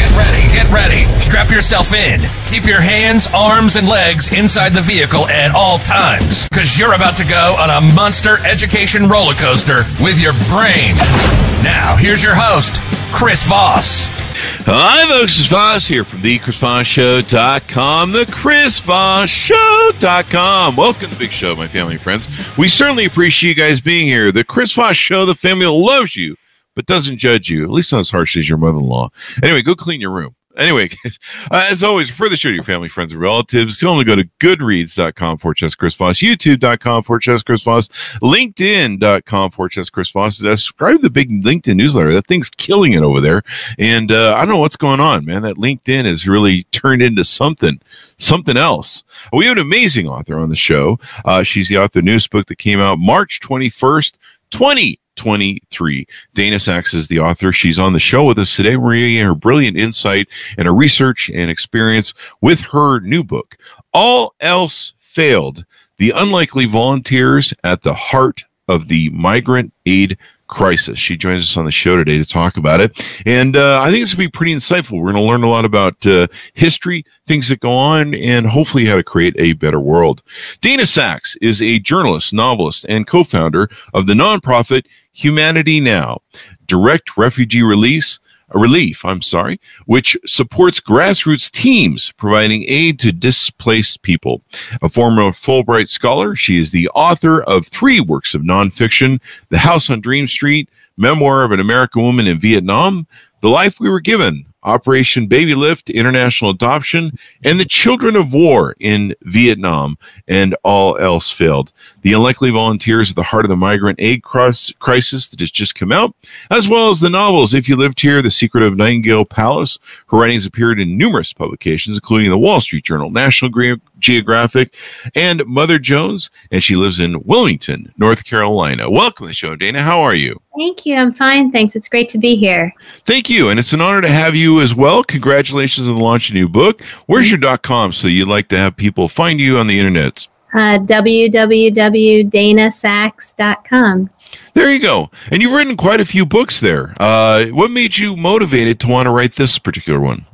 Get ready, get ready. Strap yourself in. Keep your hands, arms, and legs inside the vehicle at all times, because you're about to go on a monster education roller coaster with your brain. Now, here's your host, Chris Voss. Hi, folks. It's Voss here from the ChrisVossShow.com, the ChrisVossShow.com. Welcome to the big show, my family and friends. We certainly appreciate you guys being here. The Chris Voss Show, the family loves you but doesn't judge you, at least not as harshly as your mother in law. Anyway, go clean your room. Anyway, uh, as always, for the show to your family, friends, and relatives, tell them to go to goodreads.com for Chess Chris Voss, youtube.com for Chess Chris Voss, linkedin.com for Chess Chris Voss. Subscribe to the big LinkedIn newsletter. That thing's killing it over there. And uh, I don't know what's going on, man. That LinkedIn has really turned into something, something else. We have an amazing author on the show. Uh, she's the author of the newest book that came out March 21st, 20. 23. Dana Sachs is the author. She's on the show with us today. We're getting her brilliant insight and her research and experience with her new book, All Else Failed The Unlikely Volunteers at the Heart of the Migrant Aid crisis. She joins us on the show today to talk about it. And uh, I think it's going to be pretty insightful. We're going to learn a lot about uh, history, things that go on, and hopefully how to create a better world. Dana Sachs is a journalist, novelist, and co founder of the nonprofit Humanity Now, direct refugee release relief, I'm sorry, which supports grassroots teams providing aid to displaced people. A former Fulbright scholar, she is the author of three works of nonfiction The House on Dream Street, Memoir of an American Woman in Vietnam, The Life We Were Given, Operation Baby Lift, International Adoption, and the Children of War in Vietnam, and all else failed. The Unlikely Volunteers at the Heart of the Migrant Aid Crisis that has just come out, as well as the novels If You Lived Here, The Secret of Nightingale Palace. Her writings appeared in numerous publications, including the Wall Street Journal, National Geographic, and Mother Jones, and she lives in Wilmington, North Carolina. Welcome to the show, Dana. How are you? Thank you. I'm fine. Thanks. It's great to be here. Thank you. And it's an honor to have you as well. Congratulations on the launch of a new book. Where's your dot com so you'd like to have people find you on the internet? Uh, www.danasachs.com. There you go. And you've written quite a few books there. Uh, what made you motivated to want to write this particular one?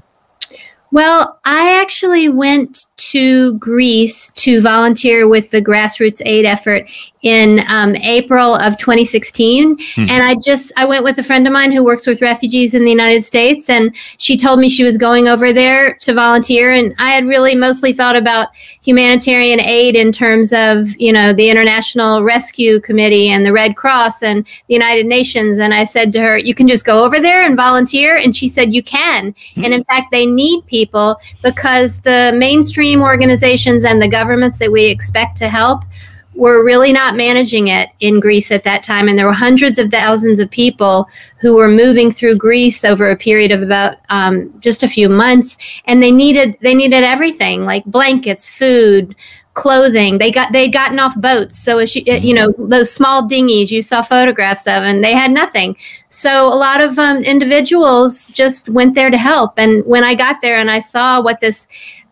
Well, I actually went to Greece to volunteer with the grassroots aid effort in um, April of 2016. Hmm. And I just, I went with a friend of mine who works with refugees in the United States. And she told me she was going over there to volunteer. And I had really mostly thought about humanitarian aid in terms of, you know, the International Rescue Committee and the Red Cross and the United Nations. And I said to her, you can just go over there and volunteer. And she said, you can. Hmm. And in fact, they need people because the mainstream organizations and the governments that we expect to help were really not managing it in Greece at that time. And there were hundreds of thousands of people who were moving through Greece over a period of about um, just a few months. And they needed, they needed everything like blankets, food, clothing. They got, they'd gotten off boats. So, you, you know, those small dinghies you saw photographs of, and they had nothing. So a lot of um, individuals just went there to help. And when I got there and I saw what this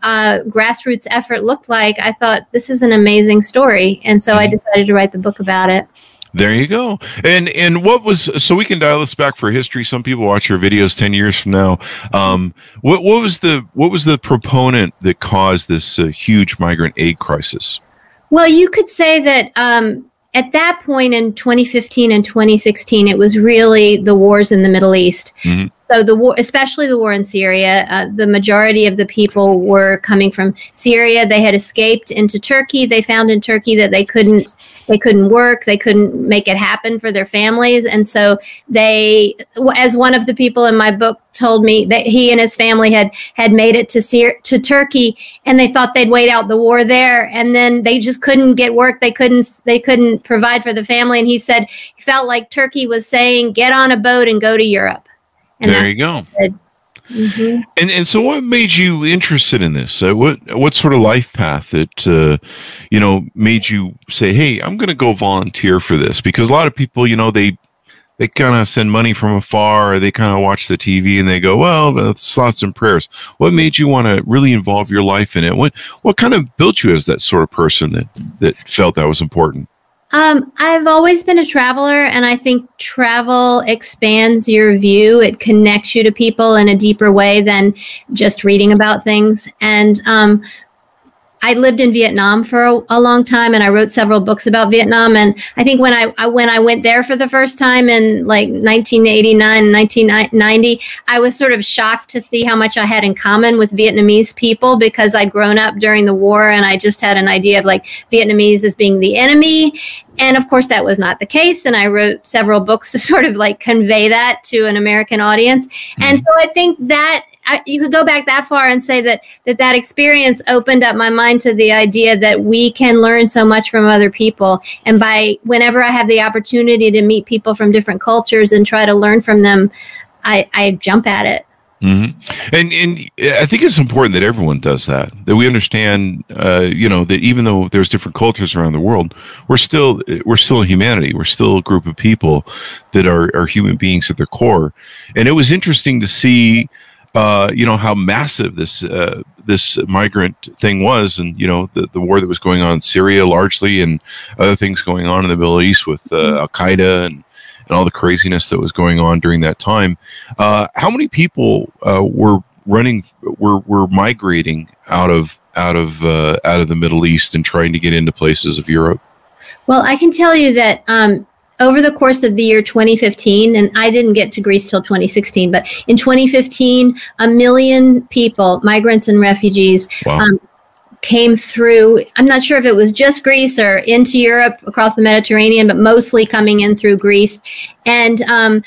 uh, grassroots effort looked like, I thought this is an amazing story, and so I mm-hmm. decided to write the book about it. There you go. And and what was so we can dial this back for history. Some people watch your videos ten years from now. Um, what what was the what was the proponent that caused this uh, huge migrant aid crisis? Well, you could say that um, at that point in 2015 and 2016, it was really the wars in the Middle East. Mm-hmm. So the war, especially the war in Syria, uh, the majority of the people were coming from Syria. They had escaped into Turkey. They found in Turkey that they couldn't they couldn't work. They couldn't make it happen for their families, and so they, as one of the people in my book told me, that he and his family had had made it to to Turkey, and they thought they'd wait out the war there, and then they just couldn't get work. They couldn't they couldn't provide for the family, and he said he felt like Turkey was saying, "Get on a boat and go to Europe." And there you go. Mm-hmm. And and so, what made you interested in this? Uh, what what sort of life path that uh, you know made you say, "Hey, I'm going to go volunteer for this"? Because a lot of people, you know, they they kind of send money from afar, or they kind of watch the TV and they go, "Well, that's thoughts and prayers." What made you want to really involve your life in it? What what kind of built you as that sort of person that that felt that was important? Um, I've always been a traveler, and I think travel expands your view. It connects you to people in a deeper way than just reading about things. And um, I lived in Vietnam for a, a, long time, and I wrote several books about Vietnam. And I think when I, I, when I went there for the first time in like 1989, 1990, I was sort of shocked to see how much I had in common with Vietnamese people because I'd grown up during the war, and I just had an idea of like Vietnamese as being the enemy. And of course, that was not the case. And I wrote several books to sort of like convey that to an American audience. Mm-hmm. And so I think that I, you could go back that far and say that, that that experience opened up my mind to the idea that we can learn so much from other people. And by whenever I have the opportunity to meet people from different cultures and try to learn from them, I, I jump at it. Mm-hmm. And and I think it's important that everyone does that. That we understand, uh, you know, that even though there's different cultures around the world, we're still we're still humanity. We're still a group of people that are are human beings at their core. And it was interesting to see uh, you know how massive this uh, this migrant thing was, and you know the, the war that was going on in Syria largely, and other things going on in the Middle East with uh, mm-hmm. Al Qaeda and and all the craziness that was going on during that time. Uh, how many people uh, were running were were migrating out of out of uh, out of the Middle East and trying to get into places of Europe? Well, I can tell you that um, over the course of the year 2015, and I didn't get to Greece till 2016, but in 2015, a million people, migrants and refugees, wow. um, came through. I'm not sure if it was just Greece or into Europe across the Mediterranean, but mostly coming in through Greece. And um,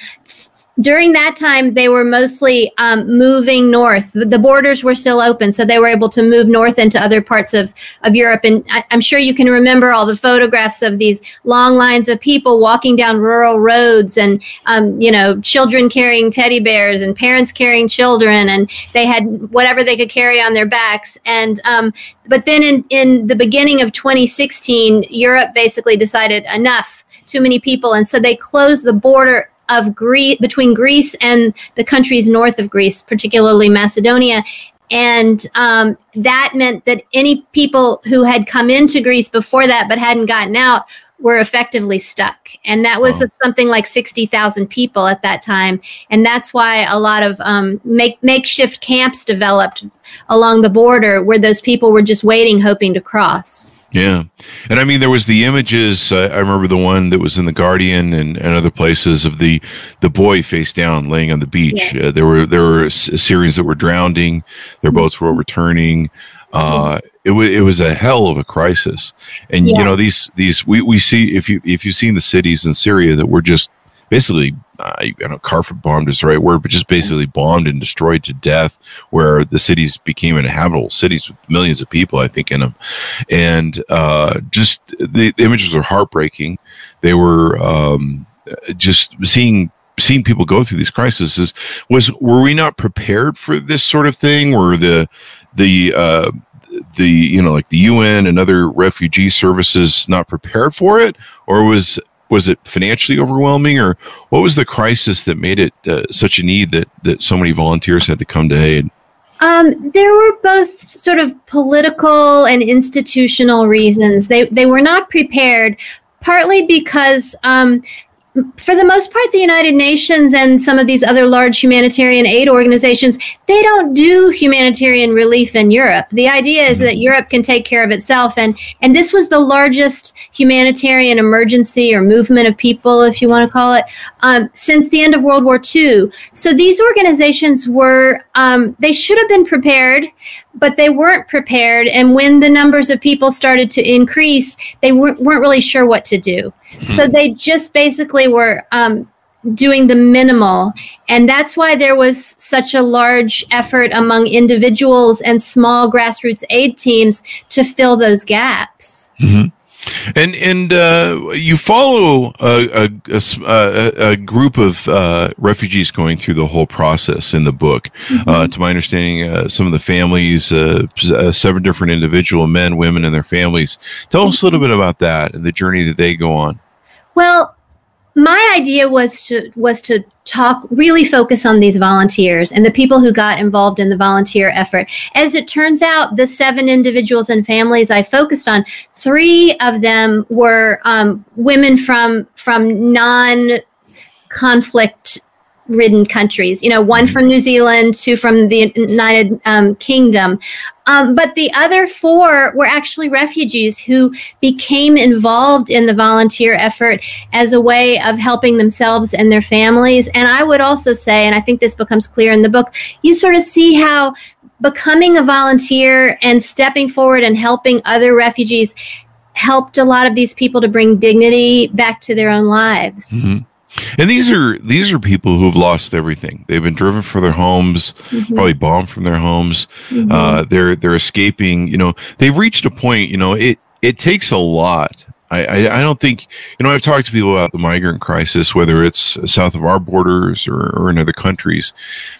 during that time, they were mostly um, moving north. The borders were still open, so they were able to move north into other parts of, of Europe. And I, am sure you can remember all the photographs of these long lines of people walking down rural roads and, um, you know, children carrying teddy bears and parents carrying children. And they had whatever they could carry on their backs. And, um, but then in, in the beginning of 2016, Europe basically decided enough, too many people. And so they closed the border of Greece between Greece and the countries north of Greece, particularly Macedonia. And um, that meant that any people who had come into Greece before that but hadn't gotten out were effectively stuck. And that was wow. something like 60,000 people at that time. And that's why a lot of um, make, makeshift camps developed along the border where those people were just waiting, hoping to cross. Yeah, and I mean there was the images. Uh, I remember the one that was in the Guardian and, and other places of the the boy face down laying on the beach. Yeah. Uh, there were there were a series that were drowning. Their mm-hmm. boats were overturning. Uh, mm-hmm. it was it was a hell of a crisis, and yeah. you know these these we, we see if you if you've seen the cities in Syria that were just basically uh, I don't know, carpet bombed is the right word, but just basically bombed and destroyed to death, where the cities became inhabitable cities with millions of people, I think, in them. And uh, just the, the, images are heartbreaking. They were um, just seeing seeing people go through these crises. Was were we not prepared for this sort of thing? Were the the uh, the you know like the UN and other refugee services not prepared for it, or was was it financially overwhelming, or what was the crisis that made it uh, such a need that that so many volunteers had to come to aid? Um, there were both sort of political and institutional reasons. They they were not prepared, partly because um, for the most part, the United Nations and some of these other large humanitarian aid organizations, they don't do humanitarian relief in Europe. The idea is that mm-hmm. Europe can take care of itself. And, and this was the largest humanitarian emergency or movement of people, if you want to call it, um, since the end of World War II. So these organizations were, um, they should have been prepared, but they weren't prepared. And when the numbers of people started to increase, they weren't, weren't really sure what to do. Mm-hmm. So they just basically were um, doing the minimal. And that's why there was such a large effort among individuals and small grassroots aid teams to fill those gaps. Mm-hmm. And and uh, you follow a, a, a, a group of uh, refugees going through the whole process in the book. Mm-hmm. Uh, to my understanding, uh, some of the families, uh, uh, seven different individual men, women, and their families. Tell us a little bit about that and the journey that they go on. Well, my idea was to was to talk really focus on these volunteers and the people who got involved in the volunteer effort. As it turns out the seven individuals and families i focused on three of them were um, women from from non conflict ridden countries. You know, one mm-hmm. from New Zealand, two from the United um, Kingdom. Um, but the other four were actually refugees who became involved in the volunteer effort as a way of helping themselves and their families. And I would also say, and I think this becomes clear in the book, you sort of see how becoming a volunteer and stepping forward and helping other refugees helped a lot of these people to bring dignity back to their own lives. Mm-hmm. And these are these are people who've lost everything. They've been driven from their homes, mm-hmm. probably bombed from their homes. Mm-hmm. Uh, they're they're escaping. You know, they've reached a point. You know, it it takes a lot. I, I, I don't think you know. I've talked to people about the migrant crisis, whether it's south of our borders or, or in other countries,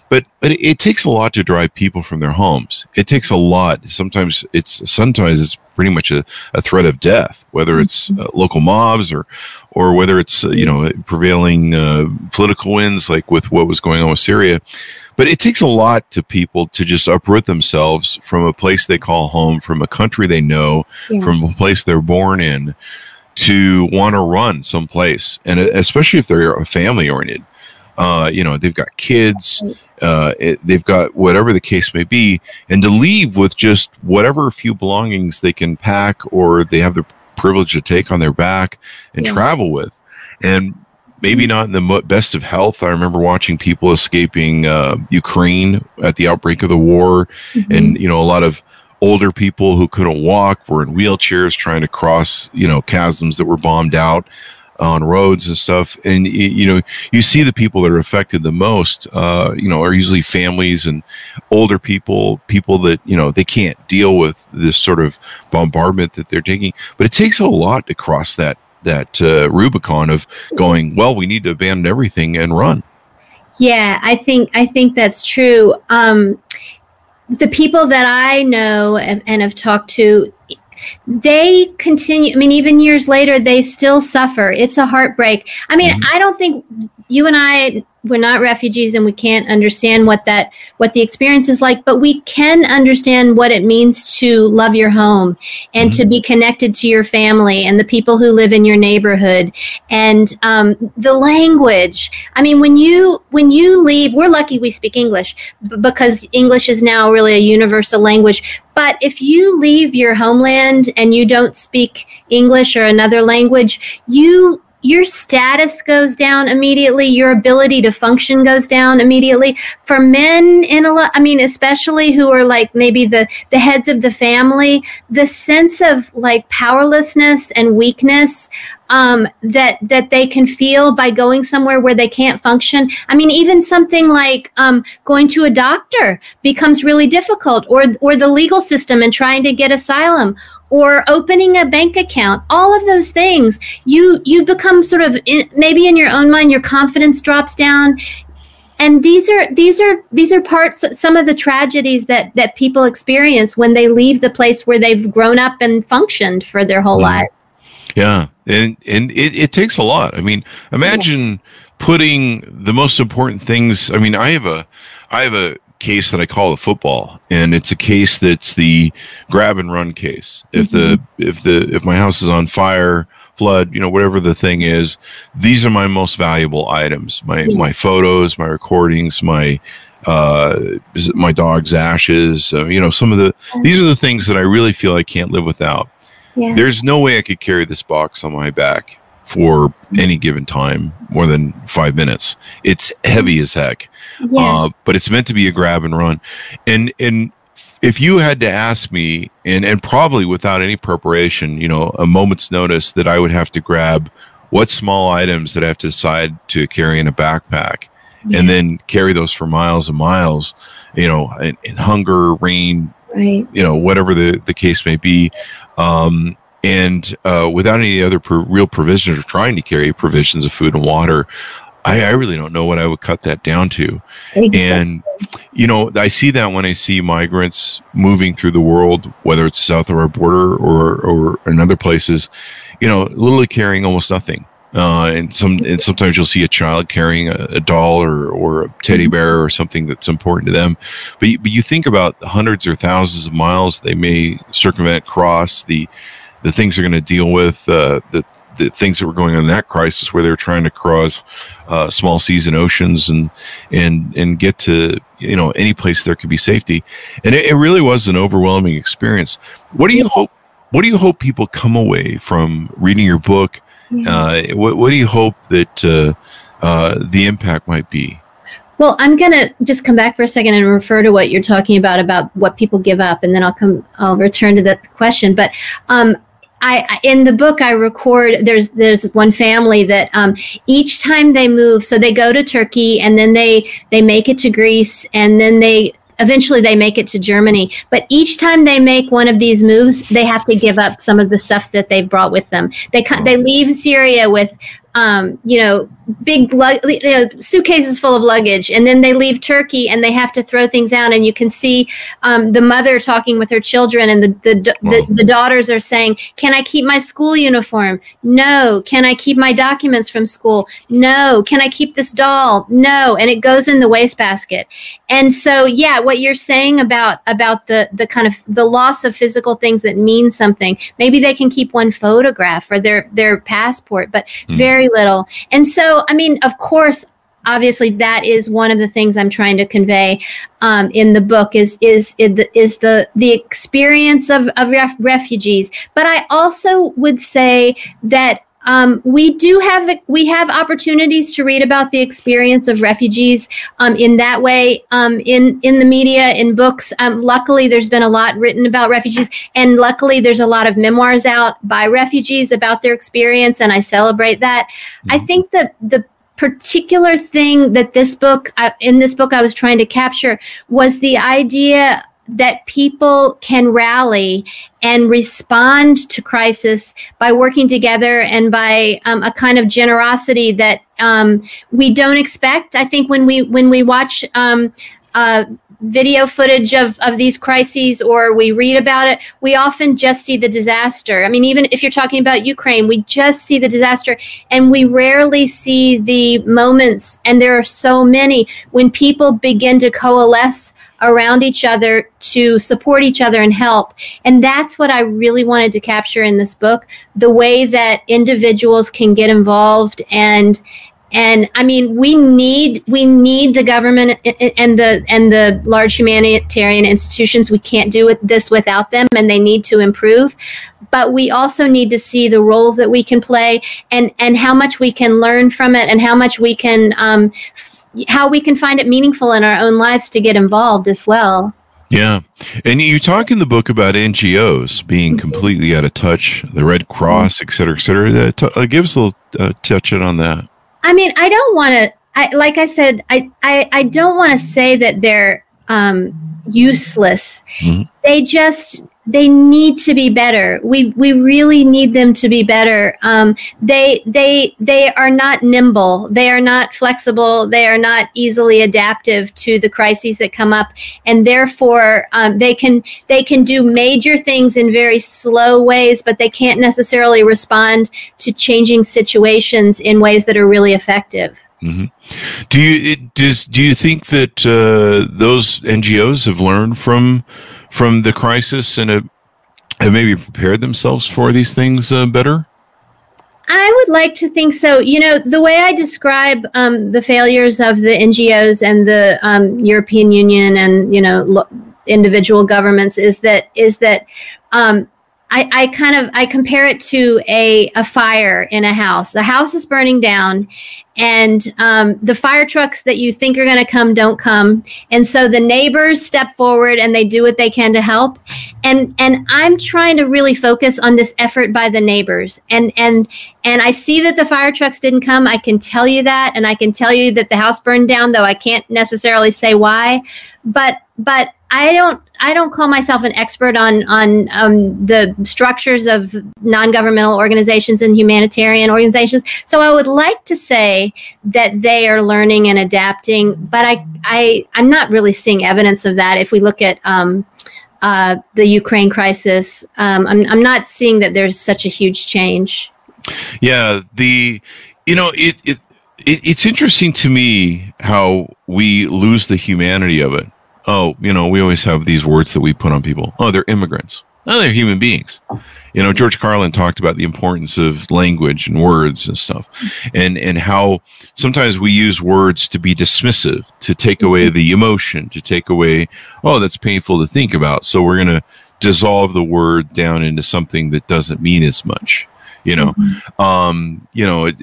but but it, it takes a lot to drive people from their homes. It takes a lot. Sometimes it's sometimes it's pretty much a, a threat of death, whether it's mm-hmm. uh, local mobs or or whether it's uh, you know prevailing uh, political winds like with what was going on with Syria. But it takes a lot to people to just uproot themselves from a place they call home, from a country they know, yeah. from a place they're born in, to want to run someplace, and uh, especially if they're a family oriented. Uh, you know, they've got kids, uh, it, they've got whatever the case may be, and to leave with just whatever few belongings they can pack or they have the privilege to take on their back and yeah. travel with. And maybe not in the best of health. I remember watching people escaping uh, Ukraine at the outbreak of the war, mm-hmm. and you know a lot of older people who couldn't walk were in wheelchairs trying to cross you know chasms that were bombed out on roads and stuff and you know you see the people that are affected the most uh, you know are usually families and older people people that you know they can't deal with this sort of bombardment that they're taking but it takes a lot to cross that that uh, rubicon of going well we need to abandon everything and run. Yeah i think i think that's true. Um, the people that i know and, and have talked to they continue i mean even years later they still suffer. It's a heartbreak. I mean mm-hmm. i don't think you and i we're not refugees and we can't understand what that what the experience is like but we can understand what it means to love your home and mm-hmm. to be connected to your family and the people who live in your neighborhood and um, the language i mean when you when you leave we're lucky we speak english because english is now really a universal language but if you leave your homeland and you don't speak english or another language you your status goes down immediately your ability to function goes down immediately for men in a lot i mean especially who are like maybe the the heads of the family the sense of like powerlessness and weakness um, that that they can feel by going somewhere where they can't function. I mean, even something like um, going to a doctor becomes really difficult, or or the legal system and trying to get asylum, or opening a bank account all of those things you you become sort of in, maybe in your own mind your confidence drops down and these are these are these are parts some of the tragedies that that people experience when they leave the place where they've grown up and functioned for their whole mm. lives yeah and and it, it takes a lot i mean imagine yeah. putting the most important things i mean i have a i have a case that I call the football, and it's a case that's the grab and run case. If mm-hmm. the if the if my house is on fire, flood, you know, whatever the thing is, these are my most valuable items. My yeah. my photos, my recordings, my uh, my dog's ashes. Uh, you know, some of the these are the things that I really feel I can't live without. Yeah. There's no way I could carry this box on my back for any given time more than five minutes. It's heavy as heck. Yeah. Uh, but it's meant to be a grab and run. And and if you had to ask me, and and probably without any preparation, you know, a moment's notice that I would have to grab what small items that I have to decide to carry in a backpack, yeah. and then carry those for miles and miles, you know, in, in hunger, rain, right. you know, whatever the the case may be. Um, and uh, without any other pro- real provisions or trying to carry provisions of food and water, I, I, really don't know what I would cut that down to. Exactly. And you know, I see that when I see migrants moving through the world, whether it's south of our border or or in other places, you know, literally carrying almost nothing. Uh, and some and sometimes you'll see a child carrying a, a doll or, or a teddy mm-hmm. bear or something that's important to them. But you, but you think about the hundreds or thousands of miles they may circumvent, cross the the things they're going to deal with, uh, the the things that were going on in that crisis where they were trying to cross uh, small seas and oceans and and and get to you know any place there could be safety, and it, it really was an overwhelming experience. What do you hope? What do you hope people come away from reading your book? Uh, what, what do you hope that uh, uh, the impact might be? Well, I'm going to just come back for a second and refer to what you're talking about about what people give up, and then I'll come. I'll return to that question. But um, I in the book I record there's there's one family that um, each time they move, so they go to Turkey and then they they make it to Greece and then they eventually they make it to Germany. But each time they make one of these moves, they have to give up some of the stuff that they've brought with them. They they leave Syria with um, you know, big you know, suitcases full of luggage, and then they leave Turkey and they have to throw things out. And you can see um, the mother talking with her children, and the the, wow. the the daughters are saying, "Can I keep my school uniform? No. Can I keep my documents from school? No. Can I keep this doll? No." And it goes in the wastebasket. And so, yeah, what you're saying about about the the kind of the loss of physical things that mean something. Maybe they can keep one photograph or their their passport, but mm. very little. And so, I mean, of course, obviously that is one of the things I'm trying to convey um, in the book is is is the the experience of of ref- refugees. But I also would say that um, we do have we have opportunities to read about the experience of refugees um, in that way um, in in the media in books. Um, luckily, there's been a lot written about refugees, and luckily, there's a lot of memoirs out by refugees about their experience, and I celebrate that. Mm-hmm. I think that the particular thing that this book uh, in this book I was trying to capture was the idea that people can rally and respond to crisis by working together and by um, a kind of generosity that um, we don't expect. I think when we when we watch um, uh, video footage of, of these crises or we read about it, we often just see the disaster. I mean, even if you're talking about Ukraine, we just see the disaster and we rarely see the moments, and there are so many, when people begin to coalesce around each other to support each other and help. And that's what I really wanted to capture in this book the way that individuals can get involved and and i mean we need we need the government and the and the large humanitarian institutions we can't do this without them and they need to improve but we also need to see the roles that we can play and and how much we can learn from it and how much we can um, how we can find it meaningful in our own lives to get involved as well. Yeah. And you talk in the book about NGOs being mm-hmm. completely out of touch, the Red Cross, et cetera, et cetera. Uh, give us a little uh, touch on that. I mean, I don't want to, I, like I said, I, I, I don't want to say that they're um, useless. Mm-hmm. They just, they need to be better. We we really need them to be better. Um, they they they are not nimble. They are not flexible. They are not easily adaptive to the crises that come up, and therefore um, they can they can do major things in very slow ways, but they can't necessarily respond to changing situations in ways that are really effective. Mm-hmm. Do you does do you think that uh, those NGOs have learned from? From the crisis and have, maybe prepared themselves for these things uh, better? I would like to think so. You know, the way I describe um, the failures of the NGOs and the um, European Union and you know lo- individual governments is that is that um, I, I kind of I compare it to a, a fire in a house. The house is burning down, and um, the fire trucks that you think are going to come don't come, and so the neighbors step forward and they do what they can to help. And and I'm trying to really focus on this effort by the neighbors. And and and I see that the fire trucks didn't come. I can tell you that, and I can tell you that the house burned down, though I can't necessarily say why. But but I don't I don't call myself an expert on on um, the structures of non-governmental organizations and humanitarian organizations. So I would like to say that they are learning and adapting, but I I I'm not really seeing evidence of that. If we look at um, uh, the Ukraine crisis, um, I'm I'm not seeing that there's such a huge change. Yeah, the you know it it. it it's interesting to me how we lose the humanity of it oh, you know, we always have these words that we put on people. Oh, they're immigrants. Oh, they're human beings. You know, George Carlin talked about the importance of language and words and stuff, and and how sometimes we use words to be dismissive, to take away mm-hmm. the emotion, to take away, oh, that's painful to think about. So we're going to dissolve the word down into something that doesn't mean as much you know mm-hmm. um, you know it,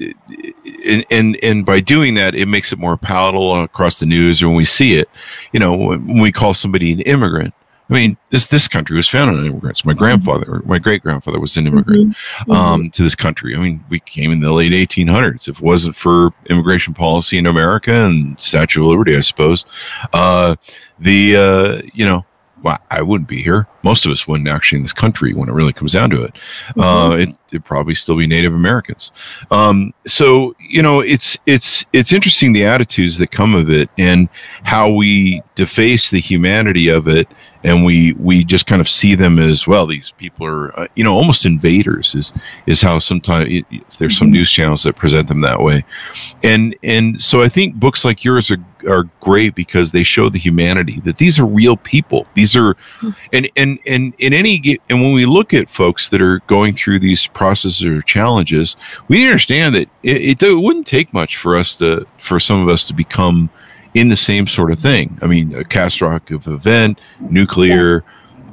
it, and and by doing that it makes it more palatable across the news or when we see it you know when we call somebody an immigrant I mean, this this country was founded on immigrants. My mm-hmm. grandfather, my great grandfather, was an immigrant mm-hmm. um, mm-hmm. to this country. I mean, we came in the late 1800s. If it wasn't for immigration policy in America and Statue of Liberty, I suppose, uh, the uh, you know well, I wouldn't be here. Most of us wouldn't actually in this country when it really comes down to it. Mm-hmm. Uh, it would probably still be Native Americans. Um, so you know, it's it's it's interesting the attitudes that come of it and how we deface the humanity of it and we we just kind of see them as well. These people are uh, you know almost invaders is is how sometimes there's some mm-hmm. news channels that present them that way, and and so I think books like yours are are great because they show the humanity that these are real people. These are hmm. and and and in any and when we look at folks that are going through these processes or challenges, we understand that it, it, it wouldn't take much for us to for some of us to become in the same sort of thing. I mean, a catastrophic event, nuclear,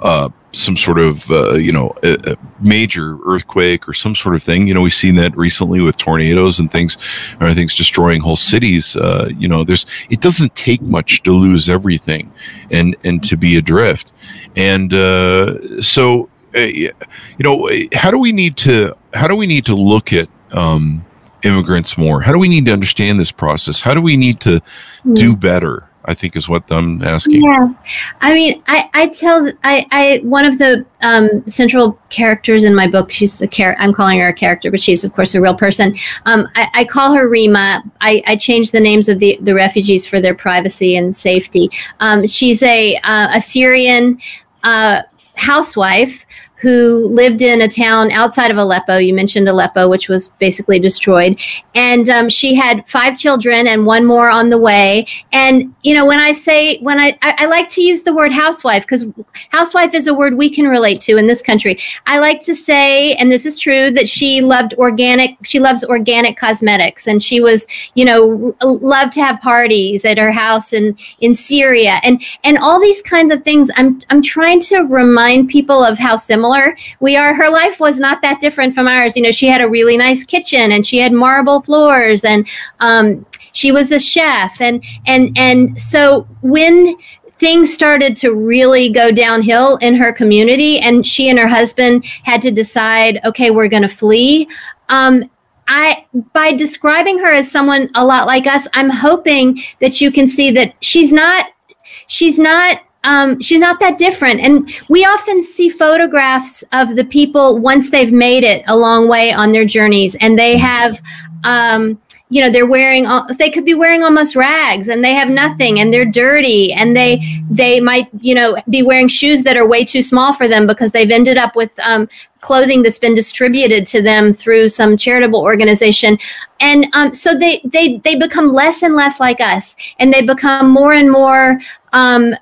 uh, some sort of uh, you know a, a major earthquake or some sort of thing. You know, we've seen that recently with tornadoes and things, or things destroying whole cities. Uh, you know, there's it doesn't take much to lose everything and and to be adrift, and uh, so uh, you know, how do we need to how do we need to look at um, immigrants more? How do we need to understand this process? How do we need to mm. do better? I think is what I'm asking. Yeah, I mean, I, I tell I, I one of the um, central characters in my book. She's a char- I'm calling her a character, but she's of course a real person. Um, I, I, call her Rima. I, I changed the names of the, the refugees for their privacy and safety. Um, she's a uh, a Syrian uh, housewife who lived in a town outside of Aleppo. You mentioned Aleppo, which was basically destroyed. And um, she had five children and one more on the way. And, you know, when I say, when I, I, I like to use the word housewife because housewife is a word we can relate to in this country. I like to say, and this is true, that she loved organic, she loves organic cosmetics. And she was, you know, loved to have parties at her house in, in Syria and, and all these kinds of things. I'm, I'm trying to remind people of how similar We are, her life was not that different from ours. You know, she had a really nice kitchen and she had marble floors and, um, she was a chef and, and, and so when, things started to really go downhill in her community and she and her husband had to decide okay we're going to flee um, I by describing her as someone a lot like us, I'm hoping that you can see that she's not she's not um, she's not that different. And we often see photographs of the people once they've made it a long way on their journeys, and they have, um, you know, they're wearing. They could be wearing almost rags, and they have nothing, and they're dirty, and they they might, you know, be wearing shoes that are way too small for them because they've ended up with um, clothing that's been distributed to them through some charitable organization and um, so they they they become less and less like us and they become more and more um,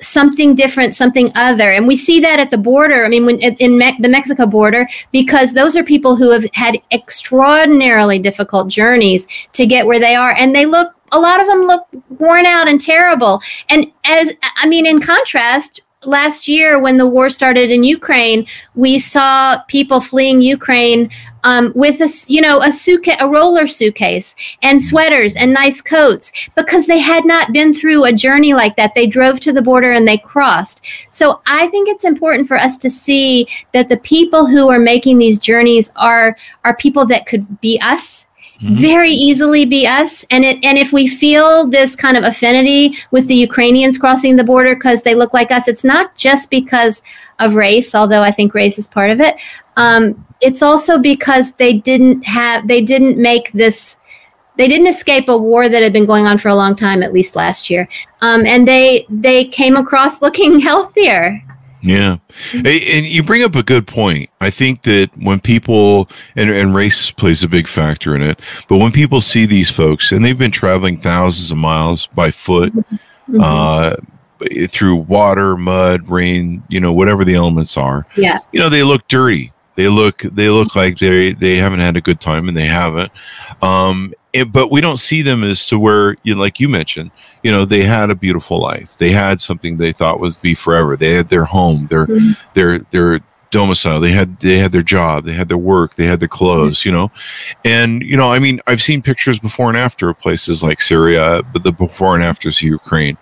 something different, something other. And we see that at the border. I mean, when in Me- the Mexico border, because those are people who have had extraordinarily difficult journeys to get where they are, and they look. A lot of them look worn out and terrible. And as I mean, in contrast, last year when the war started in Ukraine, we saw people fleeing Ukraine um, with a you know a suitcase, a roller suitcase, and sweaters and nice coats because they had not been through a journey like that. They drove to the border and they crossed. So I think it's important for us to see that the people who are making these journeys are are people that could be us mm-hmm. very easily be us. And it and if we feel this kind of affinity with the Ukrainians crossing the border because they look like us, it's not just because of race, although I think race is part of it. Um, it's also because they didn't have they didn't make this they didn't escape a war that had been going on for a long time, at least last year, um, and they they came across looking healthier. Yeah. And you bring up a good point. I think that when people, and, and race plays a big factor in it, but when people see these folks and they've been traveling thousands of miles by foot, mm-hmm. uh, through water, mud, rain, you know, whatever the elements are, yeah. you know, they look dirty. They look, they look like they they haven't had a good time, and they haven't. Um, it, but we don't see them as to where, you know, like you mentioned, you know, they had a beautiful life. They had something they thought was be forever. They had their home, their mm-hmm. their their domicile. They had they had their job, they had their work, they had their clothes, mm-hmm. you know. And you know, I mean, I've seen pictures before and after of places like Syria, but the before and afters of Ukraine,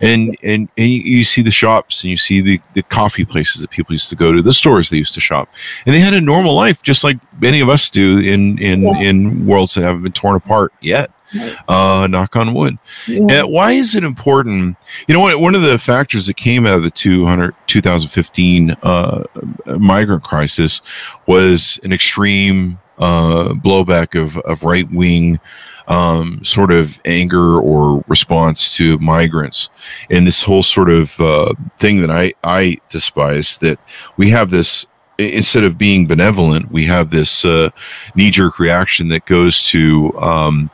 and and and you see the shops and you see the the coffee places that people used to go to, the stores they used to shop, and they had a normal life just like many of us do in in yeah. in worlds that haven't been torn apart yet uh, knock on wood. Yeah. why is it important? You know, one of the factors that came out of the 200, 2015 uh, migrant crisis was an extreme uh, blowback of, of right wing. Um, sort of anger or response to migrants, and this whole sort of uh, thing that I I despise that we have this instead of being benevolent, we have this uh, knee jerk reaction that goes to um,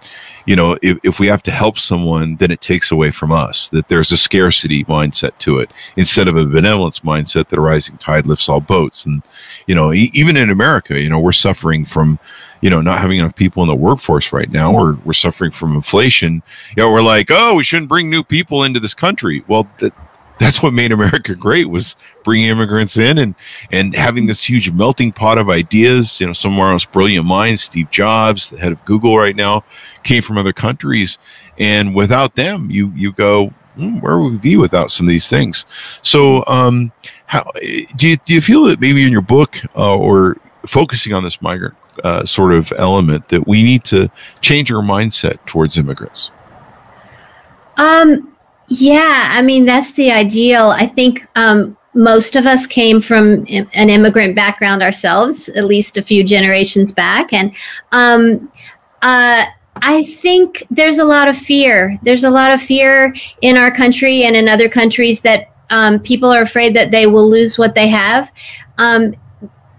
you know, if, if we have to help someone, then it takes away from us. That there's a scarcity mindset to it instead of a benevolence mindset that a rising tide lifts all boats. And you know, e- even in America, you know, we're suffering from you know not having enough people in the workforce right now. We're we're suffering from inflation. You know, we're like, oh, we shouldn't bring new people into this country. Well, that's what made America great was bringing immigrants in and and having this huge melting pot of ideas. You know, some of our most brilliant minds, Steve Jobs, the head of Google right now, came from other countries, and without them, you you go, hmm, where would we be without some of these things? So, um, how do you do you feel that maybe in your book uh, or focusing on this migrant uh, sort of element that we need to change our mindset towards immigrants? Um. Yeah, I mean that's the ideal. I think um, most of us came from an immigrant background ourselves, at least a few generations back, and um, uh, I think there's a lot of fear. There's a lot of fear in our country and in other countries that um, people are afraid that they will lose what they have. Um,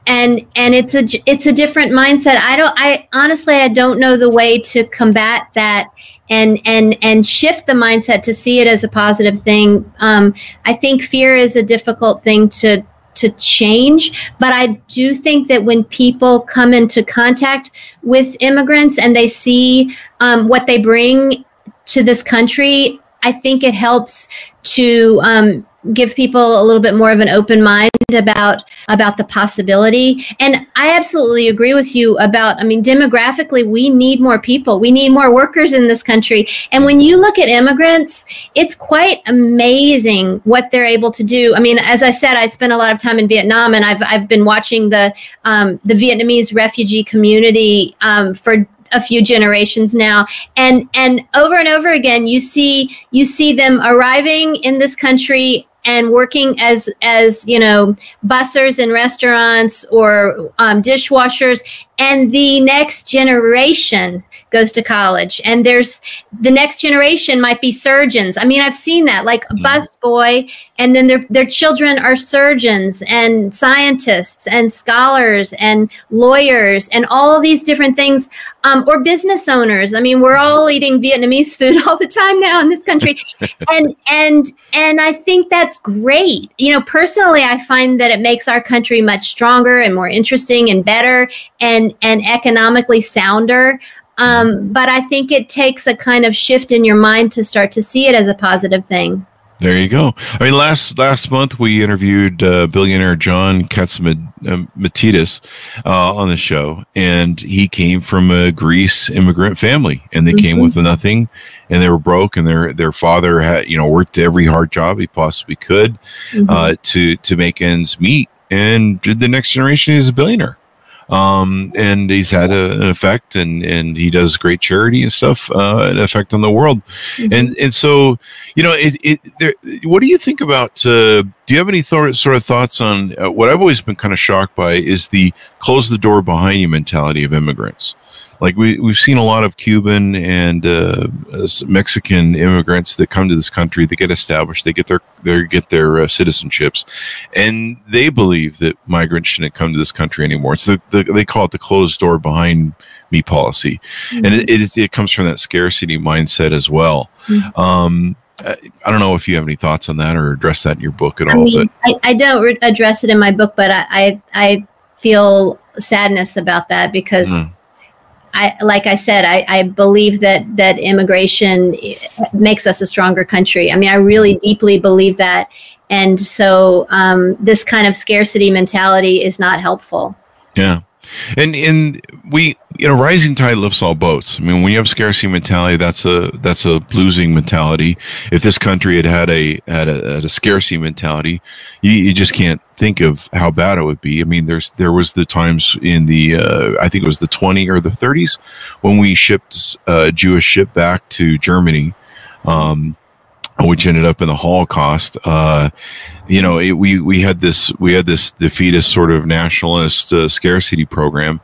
and and it's a it's a different mindset. I don't. I honestly I don't know the way to combat that and and and shift the mindset to see it as a positive thing. Um, I think fear is a difficult thing to to change. But I do think that when people come into contact with immigrants and they see um, what they bring to this country, I think it helps to um, give people a little bit more of an open mind about about the possibility. And i absolutely agree with you about i mean demographically we need more people. We need more workers in this country. And when you look at immigrants it's quite amazing what they're able to do. I mean as i said i spent a lot of time in vietnam and i've i've been watching the um, the vietnamese refugee community um, for a few generations now. And and over and over again you see you see them arriving in this country and working as as you know bussers in restaurants or um, dishwashers and the next generation goes to college. And there's the next generation might be surgeons. I mean i've seen that like a mm-hmm. bus boy and then their their children are surgeons and scientists and scholars and lawyers and all these different things um, or business owners. I mean we're all eating vietnamese food all the time now in this country. And and and i think that's great. You know personally i find that it makes our country much stronger and more interesting and better. And and and economically sounder. Um, but I think it takes a kind of shift in your mind to start to see it as a positive thing. There you go. I mean, last last month we interviewed uh, billionaire John Catsimatidis uh, on the show, and he came from a Greece immigrant family, and they mm-hmm. came with nothing, and they were broke, and their their father had you know worked every hard job he possibly could mm-hmm. uh, to to make ends meet, and the next generation is a billionaire. Um, and he's had a, an effect, and and he does great charity and stuff, uh, an effect on the world, mm-hmm. and and so you know, it, it there, what do you think about? Uh, do you have any th- sort of thoughts on uh, what I've always been kind of shocked by is the close the door behind you mentality of immigrants like we we've seen a lot of Cuban and uh, Mexican immigrants that come to this country. They get established. They get their they get their uh, citizenships, and they believe that migrants shouldn't come to this country anymore. It's the, the they call it the closed door behind me policy, mm-hmm. and it, it, it comes from that scarcity mindset as well. Mm-hmm. Um, I don't know if you have any thoughts on that or address that in your book at I all. Mean, but I, I don't re- address it in my book, but I I, I feel sadness about that because. Mm I, like I said, I, I, believe that that immigration makes us a stronger country. I mean, I really deeply believe that, and so um, this kind of scarcity mentality is not helpful. Yeah, and and we you know rising tide lifts all boats. I mean, when you have scarcity mentality, that's a that's a losing mentality. If this country had had a had a, had a scarcity mentality, you, you just can't think of how bad it would be. I mean, there's there was the times in the uh, I think it was the 20 or the 30s when we shipped a Jewish ship back to Germany. Um, which ended up in the Holocaust. Uh, you know, it, we we had this we had this defeatist sort of nationalist uh, scarcity program,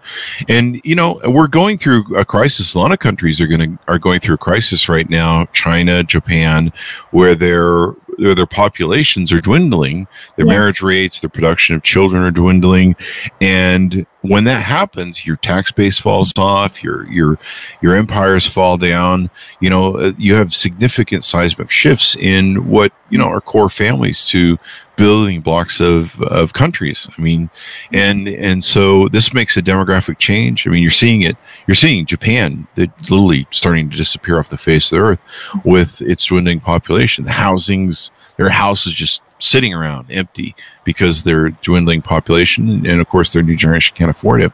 and you know we're going through a crisis. A lot of countries are going are going through a crisis right now. China, Japan, where they're their, their populations are dwindling, their yeah. marriage rates, their production of children are dwindling, and when that happens, your tax base falls off, your your your empires fall down. You know, uh, you have significant seismic shifts in what you know are core families to building blocks of of countries. I mean, and and so this makes a demographic change. I mean, you're seeing it. You're seeing Japan that literally starting to disappear off the face of the earth with its dwindling population. The housings, their houses just sitting around empty because they're dwindling population, and of course their new generation can't afford it.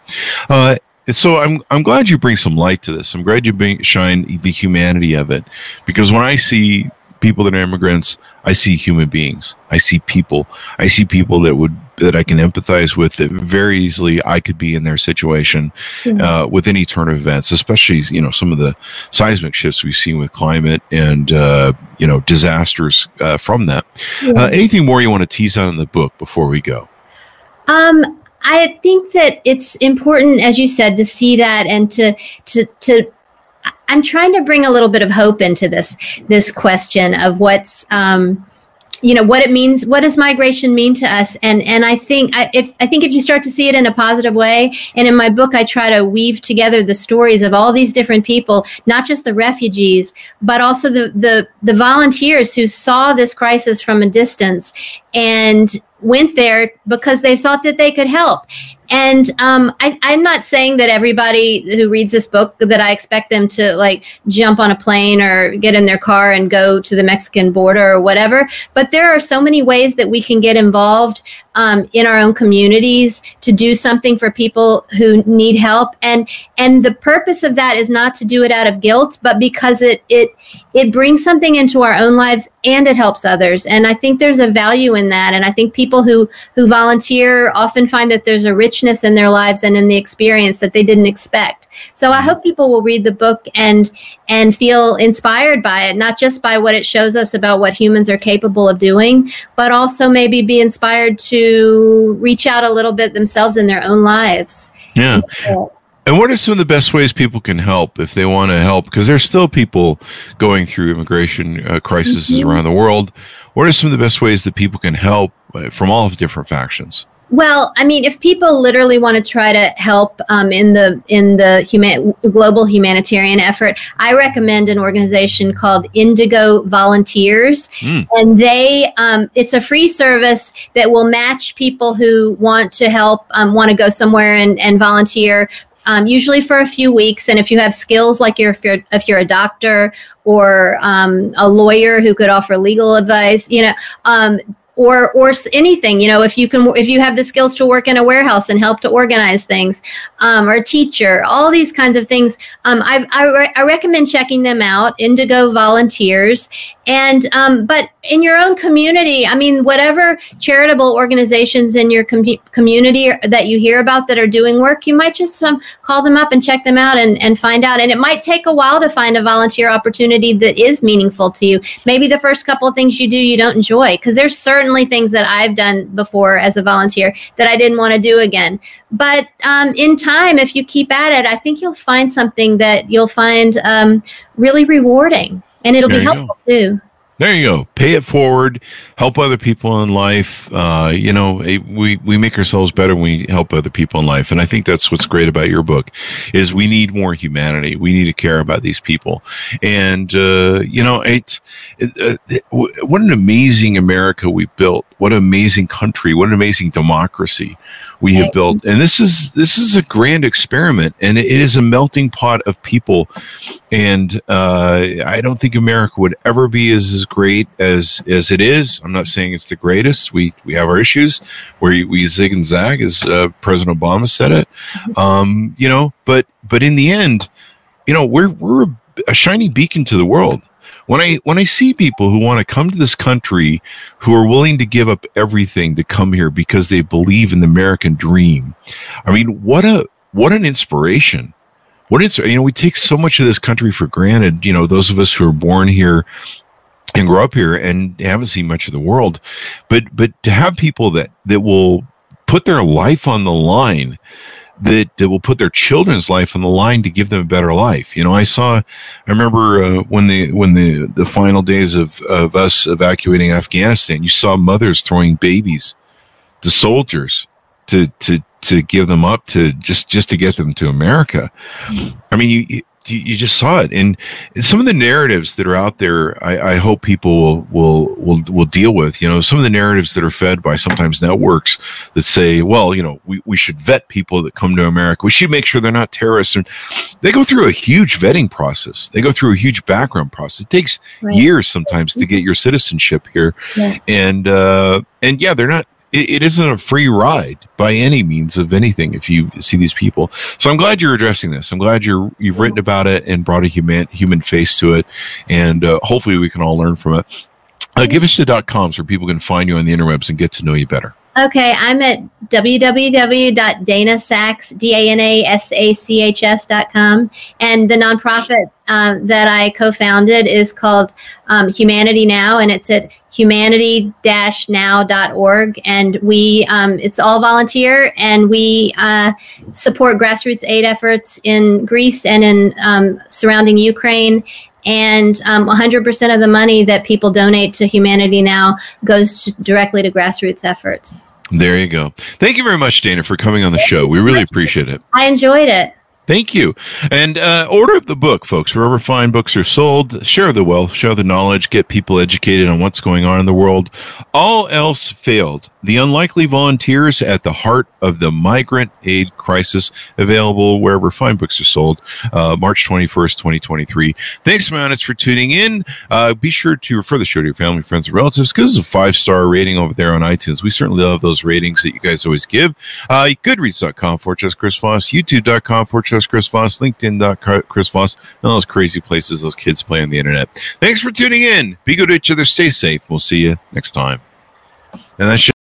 Uh, so I'm I'm glad you bring some light to this. I'm glad you bring shine the humanity of it, because when I see people that are immigrants, I see human beings. I see people. I see people that would that I can empathize with. That very easily I could be in their situation mm-hmm. uh, with any turn of events, especially you know some of the seismic shifts we've seen with climate and uh, you know disasters uh, from that. Mm-hmm. anything more you want to tease out in the book before we go? Um, I think that it's important, as you said, to see that and to to to I'm trying to bring a little bit of hope into this this question of what's um, you know what it means what does migration mean to us? And and i think I, if i think if you start to see it in a positive way and in my book i try to weave together the stories of all these different people not just the refugees but also the the the volunteers who saw this crisis from a distance and went there because they thought that they could help and um, I, am not saying that everybody who reads this book that I expect them to like jump on a plane or get in their car and go to the Mexican border or whatever. But there are so many ways that we can get involved um, in our own communities to do something for people who need help. And and the purpose of that is not to do it out of guilt, but because it it it brings something into our own lives and it helps others and i think there's a value in that and i think people who who volunteer often find that there's a richness in their lives and in the experience that they didn't expect so i hope people will read the book and and feel inspired by it not just by what it shows us about what humans are capable of doing but also maybe be inspired to reach out a little bit themselves in their own lives yeah and what are some of the best ways people can help if they want to help? Because there's still people going through immigration uh, crises mm-hmm. around the world. What are some of the best ways that people can help uh, from all of different factions? Well, I mean, if people literally want to try to help um, in the in the human, global humanitarian effort, I recommend an organization called Indigo Volunteers, mm. and they um, it's a free service that will match people who want to help, um, want to go somewhere and, and volunteer um, usually for a few weeks. And if you have skills like you're, if you're if you're a doctor or um, a lawyer who could offer legal advice, you know, um, or or anything you know if you can if you have the skills to work in a warehouse and help to organize things um, or a teacher all these kinds of things um, I, I, re- I, recommend checking them out indigo volunteers. And um, but in your own community i mean whatever charitable organizations in your com- community that you hear about that are doing work you might just um, call them up and check them out and, and find out. And it might take a while to find a volunteer opportunity that is meaningful to you. Maybe the first couple of things you do you don't enjoy because there's certainly things that i've done before as a volunteer that i didn't want to do again but um, in time if you keep at it i think you'll find something that you'll find um, really rewarding and it'll there be helpful too. There you go. Pay it forward. Help other people in life. Uh, you know, we we make ourselves better when we help other people in life, and I think that's what's great about your book is we need more humanity. We need to care about these people, and uh, you know, it's it, uh, what an amazing America we built. What an amazing country. What an amazing democracy we have built. And this is this is a grand experiment, and it is a melting pot of people. And uh, I don't think America would ever be as, as great as as it is. I'm not saying it's the greatest. We we have our issues where we zig and zag, as uh, President Obama said it. Mm-hmm. Um, you know, but but in the end, you know, we're we're a, a shining beacon to the world when I when I see people who want to come to this country who are willing to give up everything to come here because they believe in the American dream, I mean, what a what an inspiration. What it's you know, we take so much of this country for granted, you know, those of us who are born here and grow up here and haven't seen much of the world. But but to have people that that will put their life on the line that, that will put their children's life on the line to give them a better life. You know, I saw, I remember uh, when the when the the final days of of us evacuating Afghanistan, you saw mothers throwing babies to soldiers to to to give them up to just just to get them to America. I mean, you you, you just saw it, and, some of the narratives that are out there, I, I hope people will, will will will deal with. You know, some of the narratives that are fed by sometimes networks that say, well, you know, we, we should vet people that come to America. We should make sure they're not terrorists, and they go through a huge vetting process. They go through a huge background process. It takes right. years sometimes to get your citizenship here, yeah. and uh, and yeah, they're not it, it isn't a free ride by any means of anything if you see these people. So I'm glad you're addressing this. I'm glad you're you've written about it and brought a human human face to it, and uh, hopefully we can all learn from it. Uh, give us the dot coms where people can find you on the interwebs and get to know you better. Okay, I'm at www.danasachs.com. And the nonprofit um, that I co founded is called um, Humanity Now, and it's at humanity now.org. And we, um, it's all volunteer, and we uh, support grassroots aid efforts in Greece and in um, surrounding Ukraine and um, 100% of the money that people donate to Humanity Now goes to, directly to grassroots efforts. There you go. Thank you very much, Dana, for coming on the show. We really appreciate it. I enjoyed it. Thank you. And uh, order the book, folks, wherever fine books are sold. Share the wealth, share the knowledge, get people educated on what's going on in the world. All else failed. The Unlikely Volunteers at the Heart of the Migrant Aid Crisis, available wherever fine books are sold, uh, March 21st, 2023. Thanks, Mountains, for tuning in. Uh, be sure to refer the show to your family, friends, and relatives because it's a five star rating over there on iTunes. We certainly love those ratings that you guys always give. Uh, Goodreads.com for just Chris Voss, YouTube.com for just Chris Voss, LinkedIn.com Chris and all those crazy places those kids play on the internet. Thanks for tuning in. Be good to each other. Stay safe. We'll see you next time. And that's